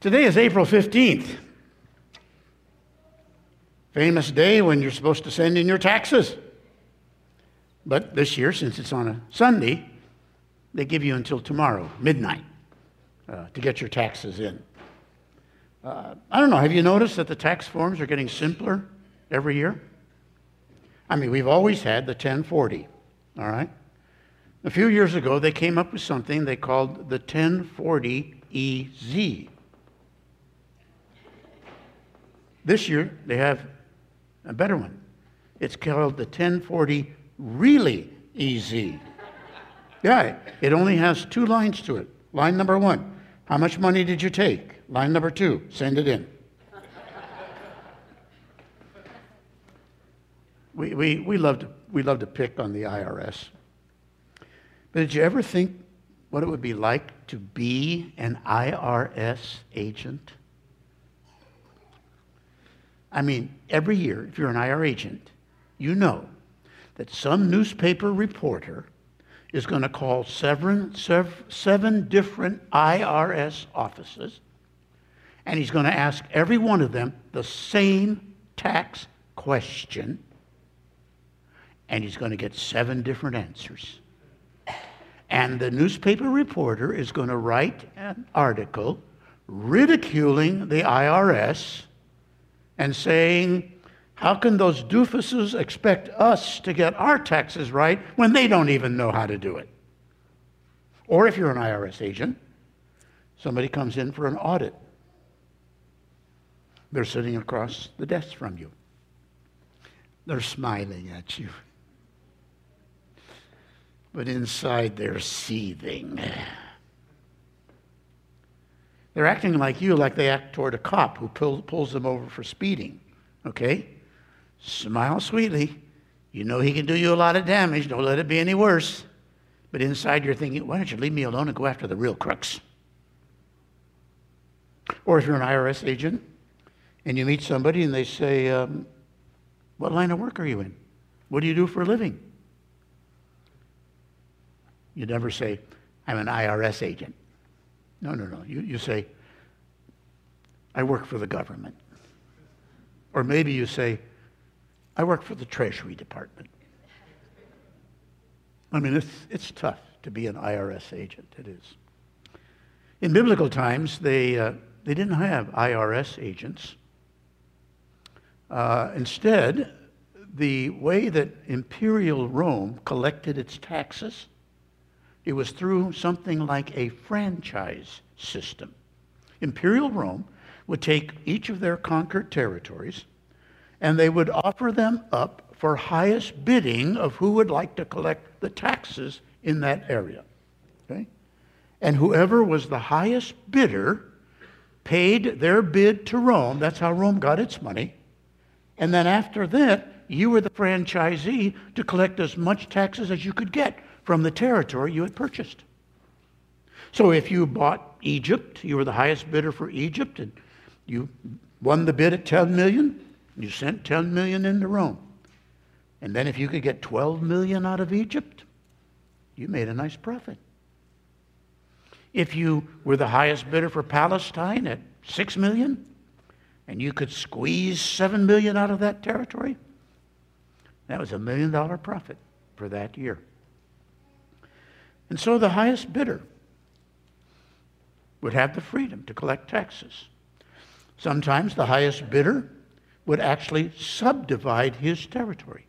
Today is April 15th. Famous day when you're supposed to send in your taxes. But this year, since it's on a Sunday, they give you until tomorrow, midnight, uh, to get your taxes in. Uh, I don't know, have you noticed that the tax forms are getting simpler every year? I mean, we've always had the 1040, all right? A few years ago, they came up with something they called the 1040EZ. This year, they have a better one. It's called the 1040 Really Easy. Yeah, it only has two lines to it. Line number one, how much money did you take? Line number two, send it in. we, we, we, love to, we love to pick on the IRS. But did you ever think what it would be like to be an IRS agent? I mean, every year, if you're an IR agent, you know that some newspaper reporter is going to call seven, seven different IRS offices, and he's going to ask every one of them the same tax question, and he's going to get seven different answers. And the newspaper reporter is going to write an article ridiculing the IRS and saying, How can those doofuses expect us to get our taxes right when they don't even know how to do it? Or if you're an IRS agent, somebody comes in for an audit. They're sitting across the desk from you. They're smiling at you. But inside they're seething. They're acting like you, like they act toward a cop who pull, pulls them over for speeding. Okay? Smile sweetly. You know he can do you a lot of damage. Don't let it be any worse. But inside you're thinking, why don't you leave me alone and go after the real crooks? Or if you're an IRS agent and you meet somebody and they say, um, What line of work are you in? What do you do for a living? You never say, I'm an IRS agent. No, no, no. You, you say, I work for the government. Or maybe you say, I work for the Treasury Department. I mean, it's, it's tough to be an IRS agent. It is. In biblical times, they, uh, they didn't have IRS agents. Uh, instead, the way that imperial Rome collected its taxes it was through something like a franchise system. Imperial Rome would take each of their conquered territories and they would offer them up for highest bidding of who would like to collect the taxes in that area. Okay? And whoever was the highest bidder paid their bid to Rome. That's how Rome got its money. And then after that, you were the franchisee to collect as much taxes as you could get from the territory you had purchased. So if you bought Egypt, you were the highest bidder for Egypt, and you won the bid at 10 million, you sent 10 million into Rome. And then if you could get 12 million out of Egypt, you made a nice profit. If you were the highest bidder for Palestine at 6 million, and you could squeeze 7 million out of that territory, that was a million dollar profit for that year. And so the highest bidder would have the freedom to collect taxes. Sometimes the highest bidder would actually subdivide his territory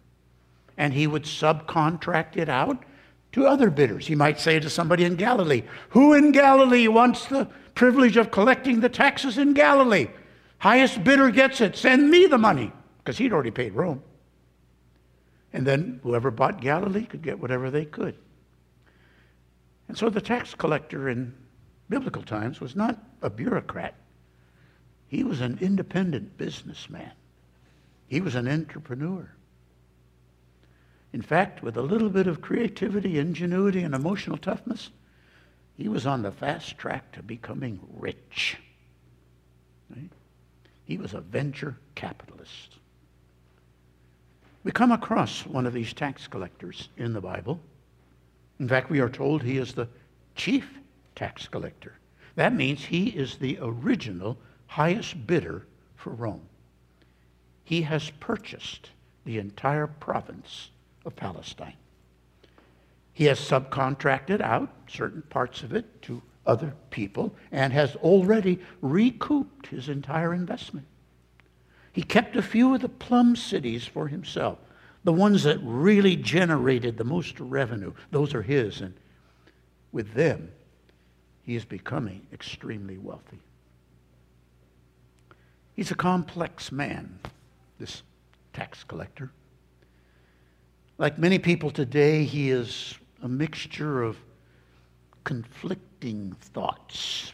and he would subcontract it out to other bidders. He might say to somebody in Galilee, Who in Galilee wants the privilege of collecting the taxes in Galilee? Highest bidder gets it. Send me the money. Because he'd already paid Rome. And then whoever bought Galilee could get whatever they could. And so the tax collector in biblical times was not a bureaucrat, he was an independent businessman, he was an entrepreneur. In fact, with a little bit of creativity, ingenuity, and emotional toughness, he was on the fast track to becoming rich. Right? He was a venture capitalist. We come across one of these tax collectors in the Bible. In fact, we are told he is the chief tax collector. That means he is the original highest bidder for Rome. He has purchased the entire province of Palestine. He has subcontracted out certain parts of it to other people and has already recouped his entire investment. He kept a few of the plum cities for himself, the ones that really generated the most revenue. Those are his, and with them, he is becoming extremely wealthy. He's a complex man, this tax collector. Like many people today, he is a mixture of conflicting thoughts,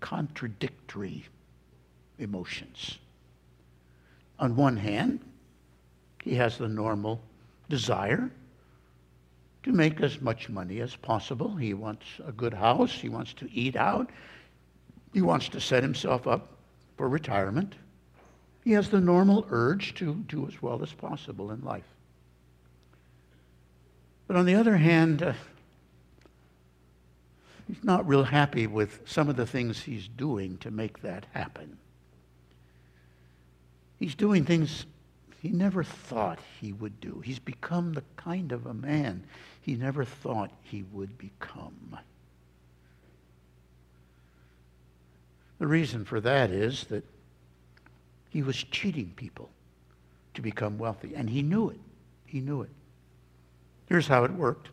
contradictory emotions. On one hand, he has the normal desire to make as much money as possible. He wants a good house, he wants to eat out, he wants to set himself up for retirement. He has the normal urge to do as well as possible in life. But on the other hand, uh, he's not real happy with some of the things he's doing to make that happen. He's doing things he never thought he would do. He's become the kind of a man he never thought he would become. The reason for that is that he was cheating people to become wealthy, and he knew it. He knew it. Here's how it worked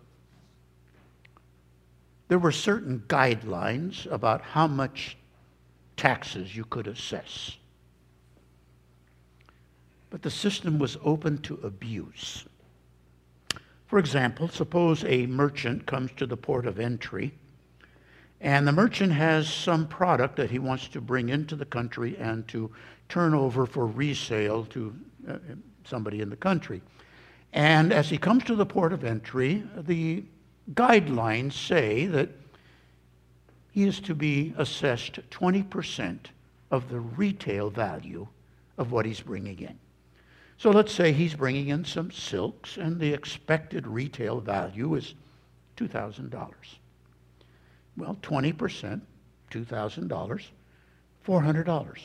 there were certain guidelines about how much taxes you could assess. But the system was open to abuse. For example, suppose a merchant comes to the port of entry and the merchant has some product that he wants to bring into the country and to turn over for resale to uh, somebody in the country. And as he comes to the port of entry, the guidelines say that he is to be assessed 20% of the retail value of what he's bringing in. So let's say he's bringing in some silks, and the expected retail value is $2,000. Well, 20%, $2,000, $400.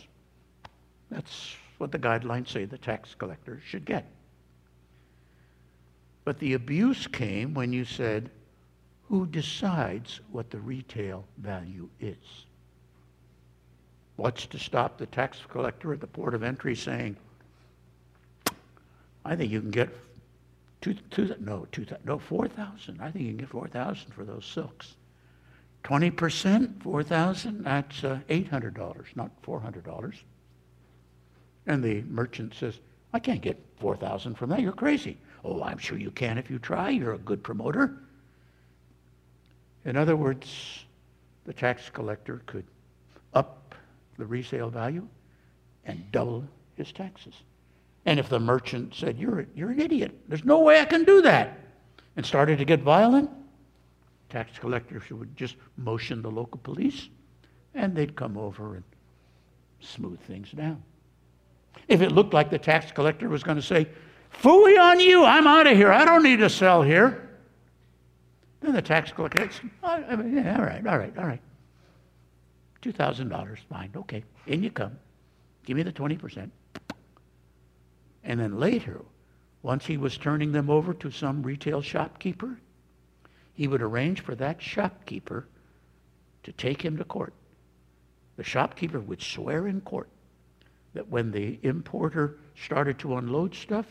That's what the guidelines say the tax collector should get. But the abuse came when you said, who decides what the retail value is? What's to stop the tax collector at the port of entry saying, I think you can get two, two no, two, no, 4,000. I think you can get 4,000 for those silks. 20%, 4,000, that's uh, $800, not $400. And the merchant says, I can't get 4,000 from that. You're crazy. Oh, I'm sure you can if you try. You're a good promoter. In other words, the tax collector could up the resale value and double his taxes. And if the merchant said, you're, you're an idiot, there's no way I can do that, and started to get violent, tax collectors would just motion the local police, and they'd come over and smooth things down. If it looked like the tax collector was going to say, Fooey on you, I'm out of here, I don't need to sell here, then the tax collector said, oh, I mean, yeah, all right, all right, all right. $2,000, fine, okay, in you come. Give me the 20%. And then later, once he was turning them over to some retail shopkeeper, he would arrange for that shopkeeper to take him to court. The shopkeeper would swear in court that when the importer started to unload stuff,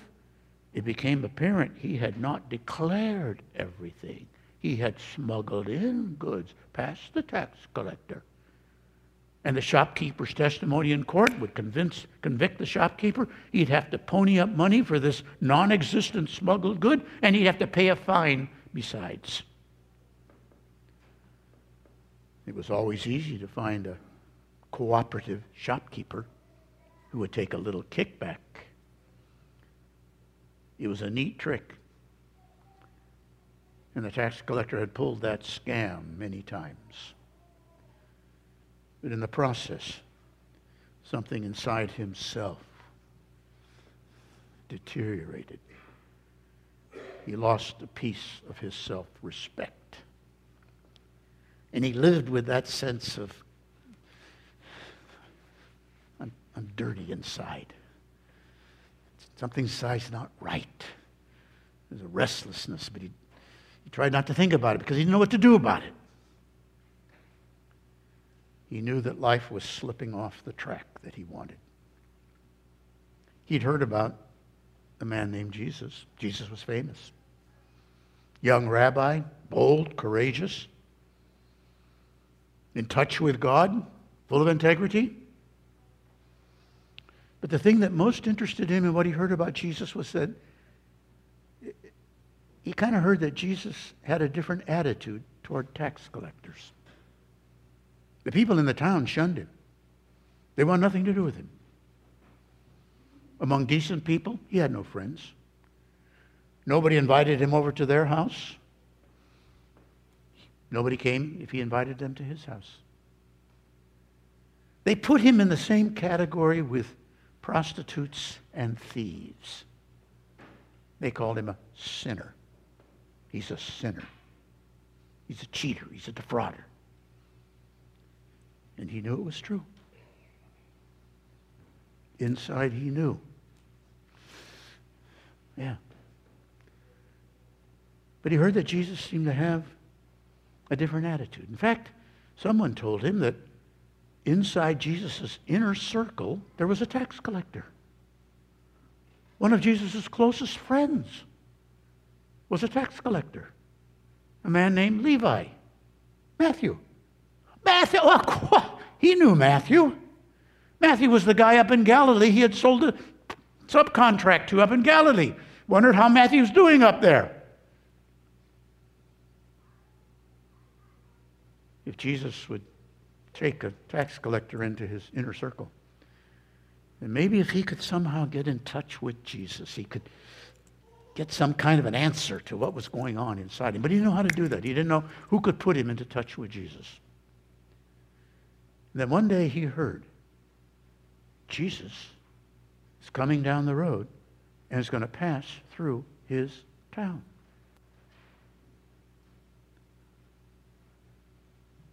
it became apparent he had not declared everything. He had smuggled in goods past the tax collector. And the shopkeeper's testimony in court would convince, convict the shopkeeper. He'd have to pony up money for this non existent smuggled good, and he'd have to pay a fine besides. It was always easy to find a cooperative shopkeeper who would take a little kickback. It was a neat trick. And the tax collector had pulled that scam many times. But in the process, something inside himself deteriorated. He lost a piece of his self respect. And he lived with that sense of, I'm, I'm dirty inside. Something inside's not right. There's a restlessness, but he, he tried not to think about it because he didn't know what to do about it. He knew that life was slipping off the track that he wanted. He'd heard about a man named Jesus. Jesus was famous. Young rabbi, bold, courageous, in touch with God, full of integrity. But the thing that most interested him in what he heard about Jesus was that he kind of heard that Jesus had a different attitude toward tax collectors. The people in the town shunned him. They wanted nothing to do with him. Among decent people, he had no friends. Nobody invited him over to their house. Nobody came if he invited them to his house. They put him in the same category with prostitutes and thieves. They called him a sinner. He's a sinner. He's a cheater. He's a defrauder. And he knew it was true. Inside, he knew. Yeah. But he heard that Jesus seemed to have a different attitude. In fact, someone told him that inside Jesus' inner circle, there was a tax collector. One of Jesus' closest friends was a tax collector, a man named Levi, Matthew. Matthew, oh, he knew Matthew. Matthew was the guy up in Galilee he had sold a subcontract to up in Galilee. Wondered how Matthew's doing up there. If Jesus would take a tax collector into his inner circle, and maybe if he could somehow get in touch with Jesus, he could get some kind of an answer to what was going on inside him. But he didn't know how to do that. He didn't know who could put him into touch with Jesus. And then one day he heard Jesus is coming down the road and is going to pass through his town.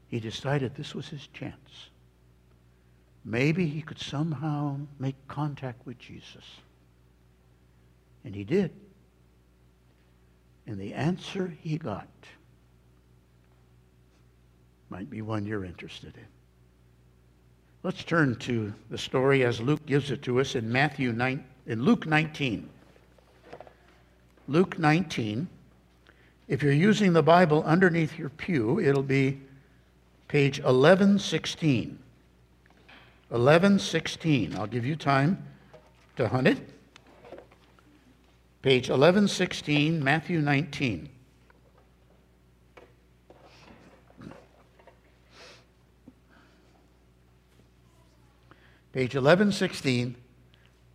He decided this was his chance. Maybe he could somehow make contact with Jesus. And he did. And the answer he got might be one you're interested in. Let's turn to the story as Luke gives it to us in Matthew 9, in Luke 19. Luke 19. If you're using the Bible underneath your pew, it'll be page 1116. 1116. I'll give you time to hunt it. Page 1116, Matthew 19. Page 1116,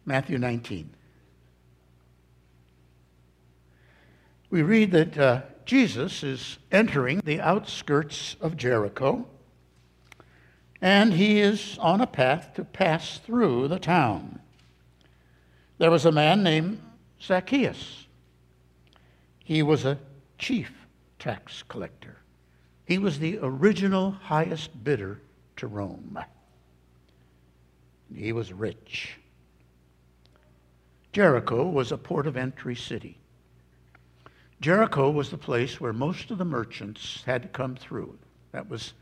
Matthew 19. We read that uh, Jesus is entering the outskirts of Jericho, and he is on a path to pass through the town. There was a man named Zacchaeus. He was a chief tax collector. He was the original highest bidder to Rome. He was rich. Jericho was a port of entry city. Jericho was the place where most of the merchants had to come through. That was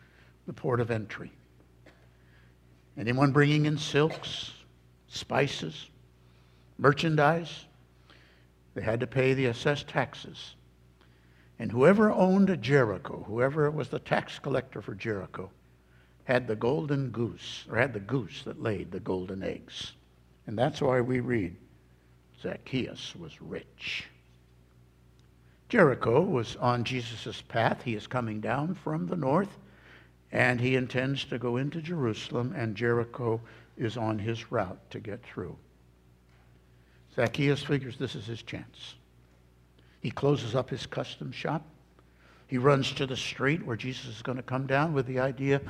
the port of entry. Anyone bringing in silks, spices, merchandise, they had to pay the assessed taxes. And whoever owned Jericho, whoever was the tax collector for Jericho, had the golden goose, or had the goose that laid the golden eggs. And that's why we read Zacchaeus was rich. Jericho was on Jesus' path. He is coming down from the north, and he intends to go into Jerusalem, and Jericho is on his route to get through. Zacchaeus figures this is his chance. He closes up his custom shop. He runs to the street where Jesus is going to come down with the idea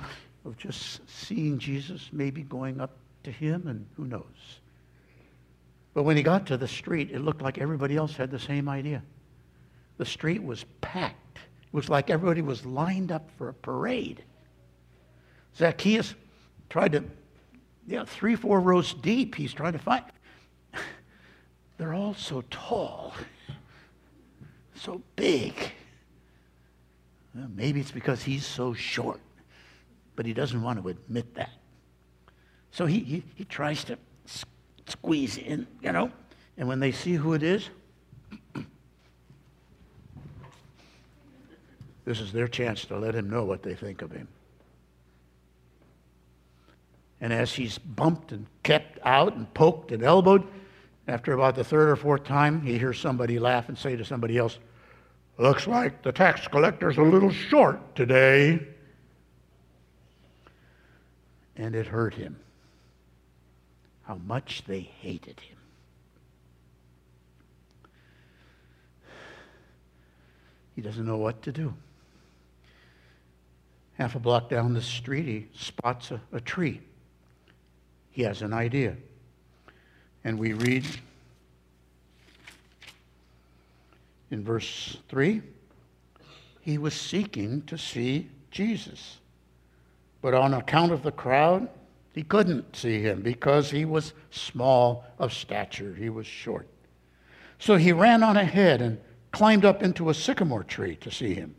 of just seeing Jesus, maybe going up to him, and who knows. But when he got to the street, it looked like everybody else had the same idea. The street was packed. It was like everybody was lined up for a parade. Zacchaeus tried to, yeah, three, four rows deep, he's trying to find. They're all so tall, so big. Well, maybe it's because he's so short, but he doesn't want to admit that. So he, he, he tries to squeeze in, you know, and when they see who it is, this is their chance to let him know what they think of him. And as he's bumped and kept out and poked and elbowed, after about the third or fourth time, he hears somebody laugh and say to somebody else, Looks like the tax collector's a little short today. And it hurt him how much they hated him. He doesn't know what to do. Half a block down the street, he spots a, a tree. He has an idea. And we read in verse 3 he was seeking to see Jesus. But on account of the crowd, he couldn't see him because he was small of stature, he was short. So he ran on ahead and climbed up into a sycamore tree to see him,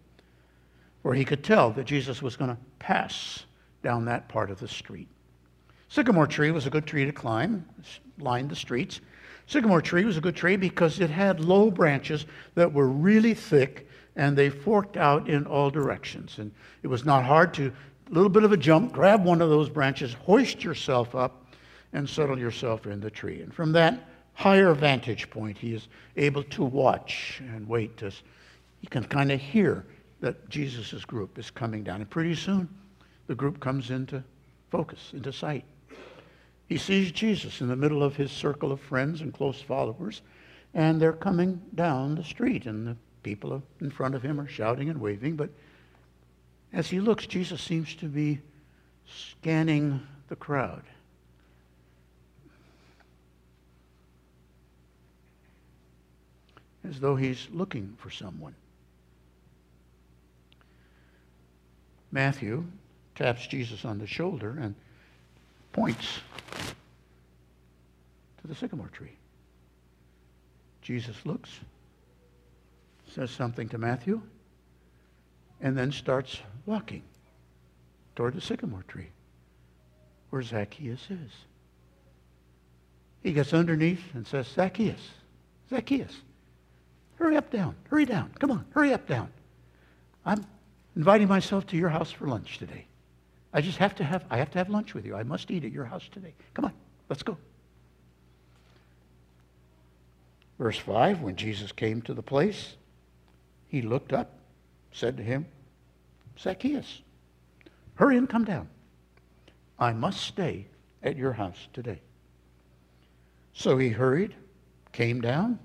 where he could tell that Jesus was going to pass down that part of the street. Sycamore tree was a good tree to climb, lined the streets. Sycamore tree was a good tree because it had low branches that were really thick and they forked out in all directions. And it was not hard to little bit of a jump, grab one of those branches, hoist yourself up, and settle yourself in the tree. And from that higher vantage point, he is able to watch and wait. As he can kind of hear that Jesus' group is coming down. And pretty soon, the group comes into focus, into sight. He sees Jesus in the middle of his circle of friends and close followers, and they're coming down the street, and the people in front of him are shouting and waving, but as he looks, Jesus seems to be scanning the crowd. As though he's looking for someone. Matthew taps Jesus on the shoulder and points to the sycamore tree. Jesus looks, says something to Matthew, and then starts walking toward the sycamore tree where Zacchaeus is. He gets underneath and says, Zacchaeus, Zacchaeus, hurry up down, hurry down, come on, hurry up down. I'm inviting myself to your house for lunch today. I just have to have, I have to have lunch with you. I must eat at your house today. Come on, let's go. Verse 5 When Jesus came to the place, he looked up, said to him, Zacchaeus, hurry and come down. I must stay at your house today. So he hurried, came down,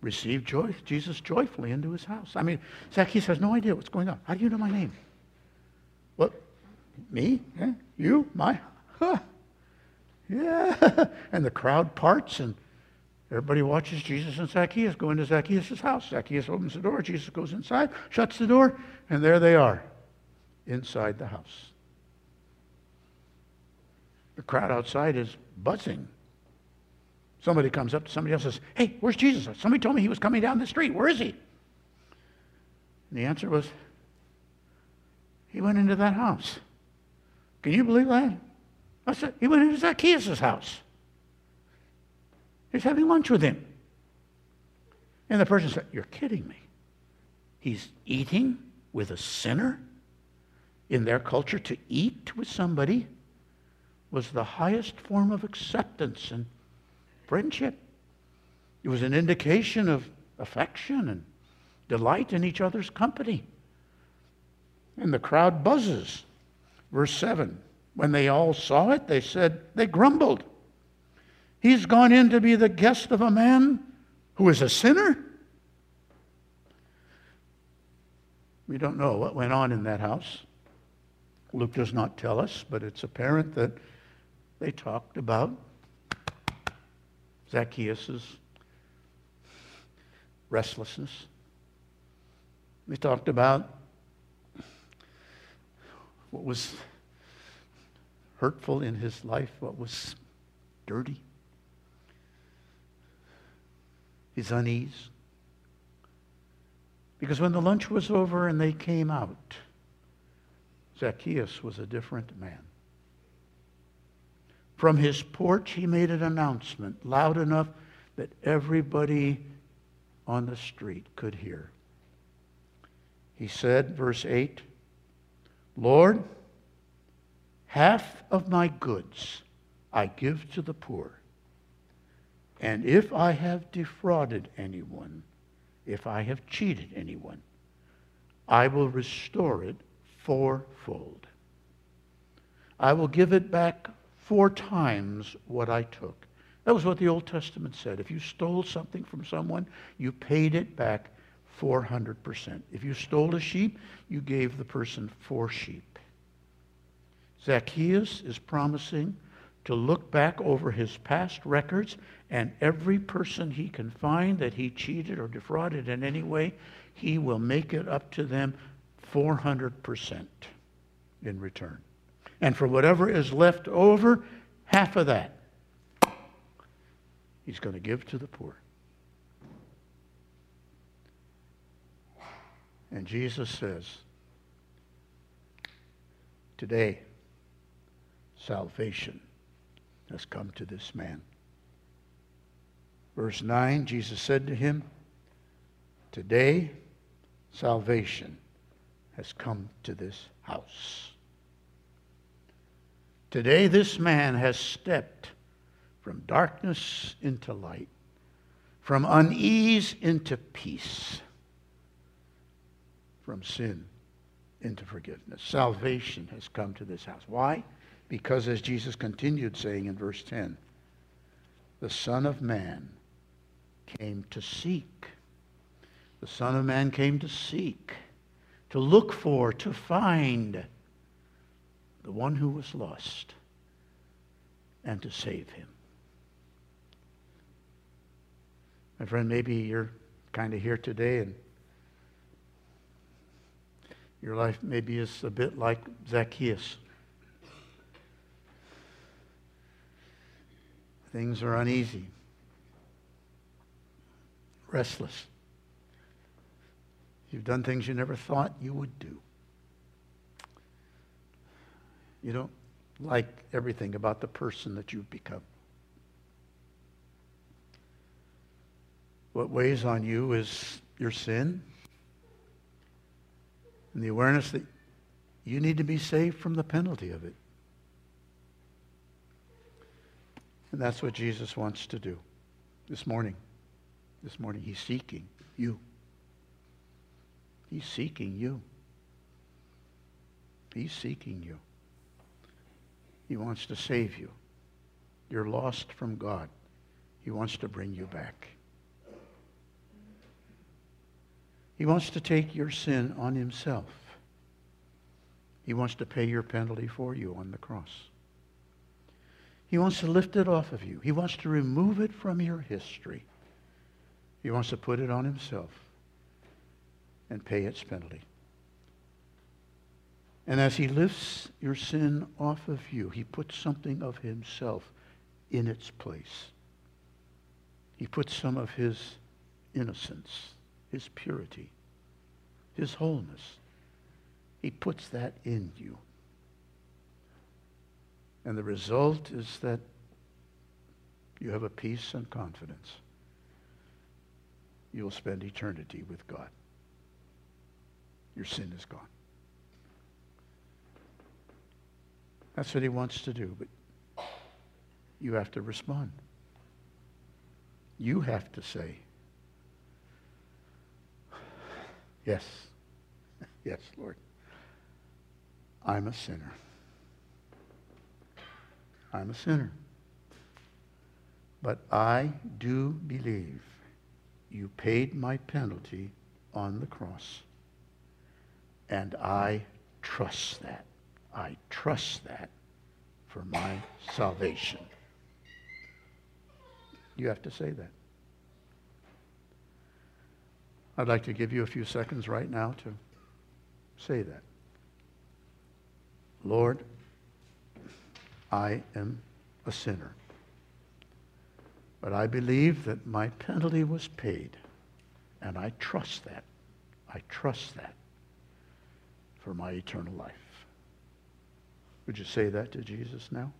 received joy, Jesus joyfully into his house. I mean, Zacchaeus has no idea what's going on. How do you know my name? What? Me? You? My? Huh. Yeah. and the crowd parts and Everybody watches Jesus and Zacchaeus go into Zacchaeus' house. Zacchaeus opens the door. Jesus goes inside, shuts the door, and there they are inside the house. The crowd outside is buzzing. Somebody comes up to somebody else and says, Hey, where's Jesus? Somebody told me he was coming down the street. Where is he? And the answer was, He went into that house. Can you believe that? I said, He went into Zacchaeus' house. He's having lunch with him. And the person said, You're kidding me. He's eating with a sinner? In their culture, to eat with somebody was the highest form of acceptance and friendship. It was an indication of affection and delight in each other's company. And the crowd buzzes. Verse 7 When they all saw it, they said, they grumbled. He's gone in to be the guest of a man who is a sinner? We don't know what went on in that house. Luke does not tell us, but it's apparent that they talked about Zacchaeus' restlessness, They talked about what was hurtful in his life, what was dirty, his unease. Because when the lunch was over and they came out, Zacchaeus was a different man. From his porch, he made an announcement loud enough that everybody on the street could hear. He said, verse 8, Lord, half of my goods I give to the poor. And if I have defrauded anyone, if I have cheated anyone, I will restore it fourfold. I will give it back four times what I took. That was what the Old Testament said. If you stole something from someone, you paid it back 400%. If you stole a sheep, you gave the person four sheep. Zacchaeus is promising to look back over his past records and every person he can find that he cheated or defrauded in any way, he will make it up to them 400% in return. And for whatever is left over, half of that he's going to give to the poor. And Jesus says, Today, salvation has come to this man. Verse 9 Jesus said to him, Today, salvation has come to this house. Today, this man has stepped from darkness into light, from unease into peace, from sin into forgiveness. Salvation has come to this house. Why? Because, as Jesus continued saying in verse 10, the Son of Man came to seek. The Son of Man came to seek, to look for, to find the one who was lost, and to save him. My friend, maybe you're kind of here today and your life maybe is a bit like Zacchaeus. Things are uneasy, restless. You've done things you never thought you would do. You don't like everything about the person that you've become. What weighs on you is your sin and the awareness that you need to be saved from the penalty of it. And that's what Jesus wants to do this morning. This morning, he's seeking you. He's seeking you. He's seeking you. He wants to save you. You're lost from God. He wants to bring you back. He wants to take your sin on himself. He wants to pay your penalty for you on the cross. He wants to lift it off of you. He wants to remove it from your history. He wants to put it on himself and pay its penalty. And as he lifts your sin off of you, he puts something of himself in its place. He puts some of his innocence, his purity, his wholeness. He puts that in you. And the result is that you have a peace and confidence. You'll spend eternity with God. Your sin is gone. That's what he wants to do, but you have to respond. You have to say, Yes, yes, Lord. I'm a sinner. I'm a sinner. But I do believe you paid my penalty on the cross. And I trust that. I trust that for my salvation. You have to say that. I'd like to give you a few seconds right now to say that. Lord, I am a sinner. But I believe that my penalty was paid, and I trust that. I trust that for my eternal life. Would you say that to Jesus now?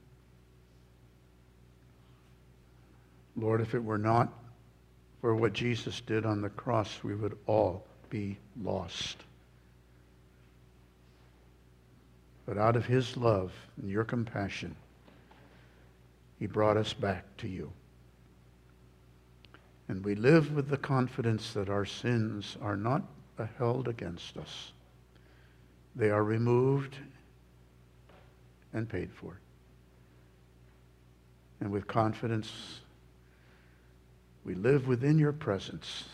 Lord, if it were not for what Jesus did on the cross, we would all be lost. But out of his love and your compassion, he brought us back to you. And we live with the confidence that our sins are not held against us. They are removed and paid for. And with confidence, we live within your presence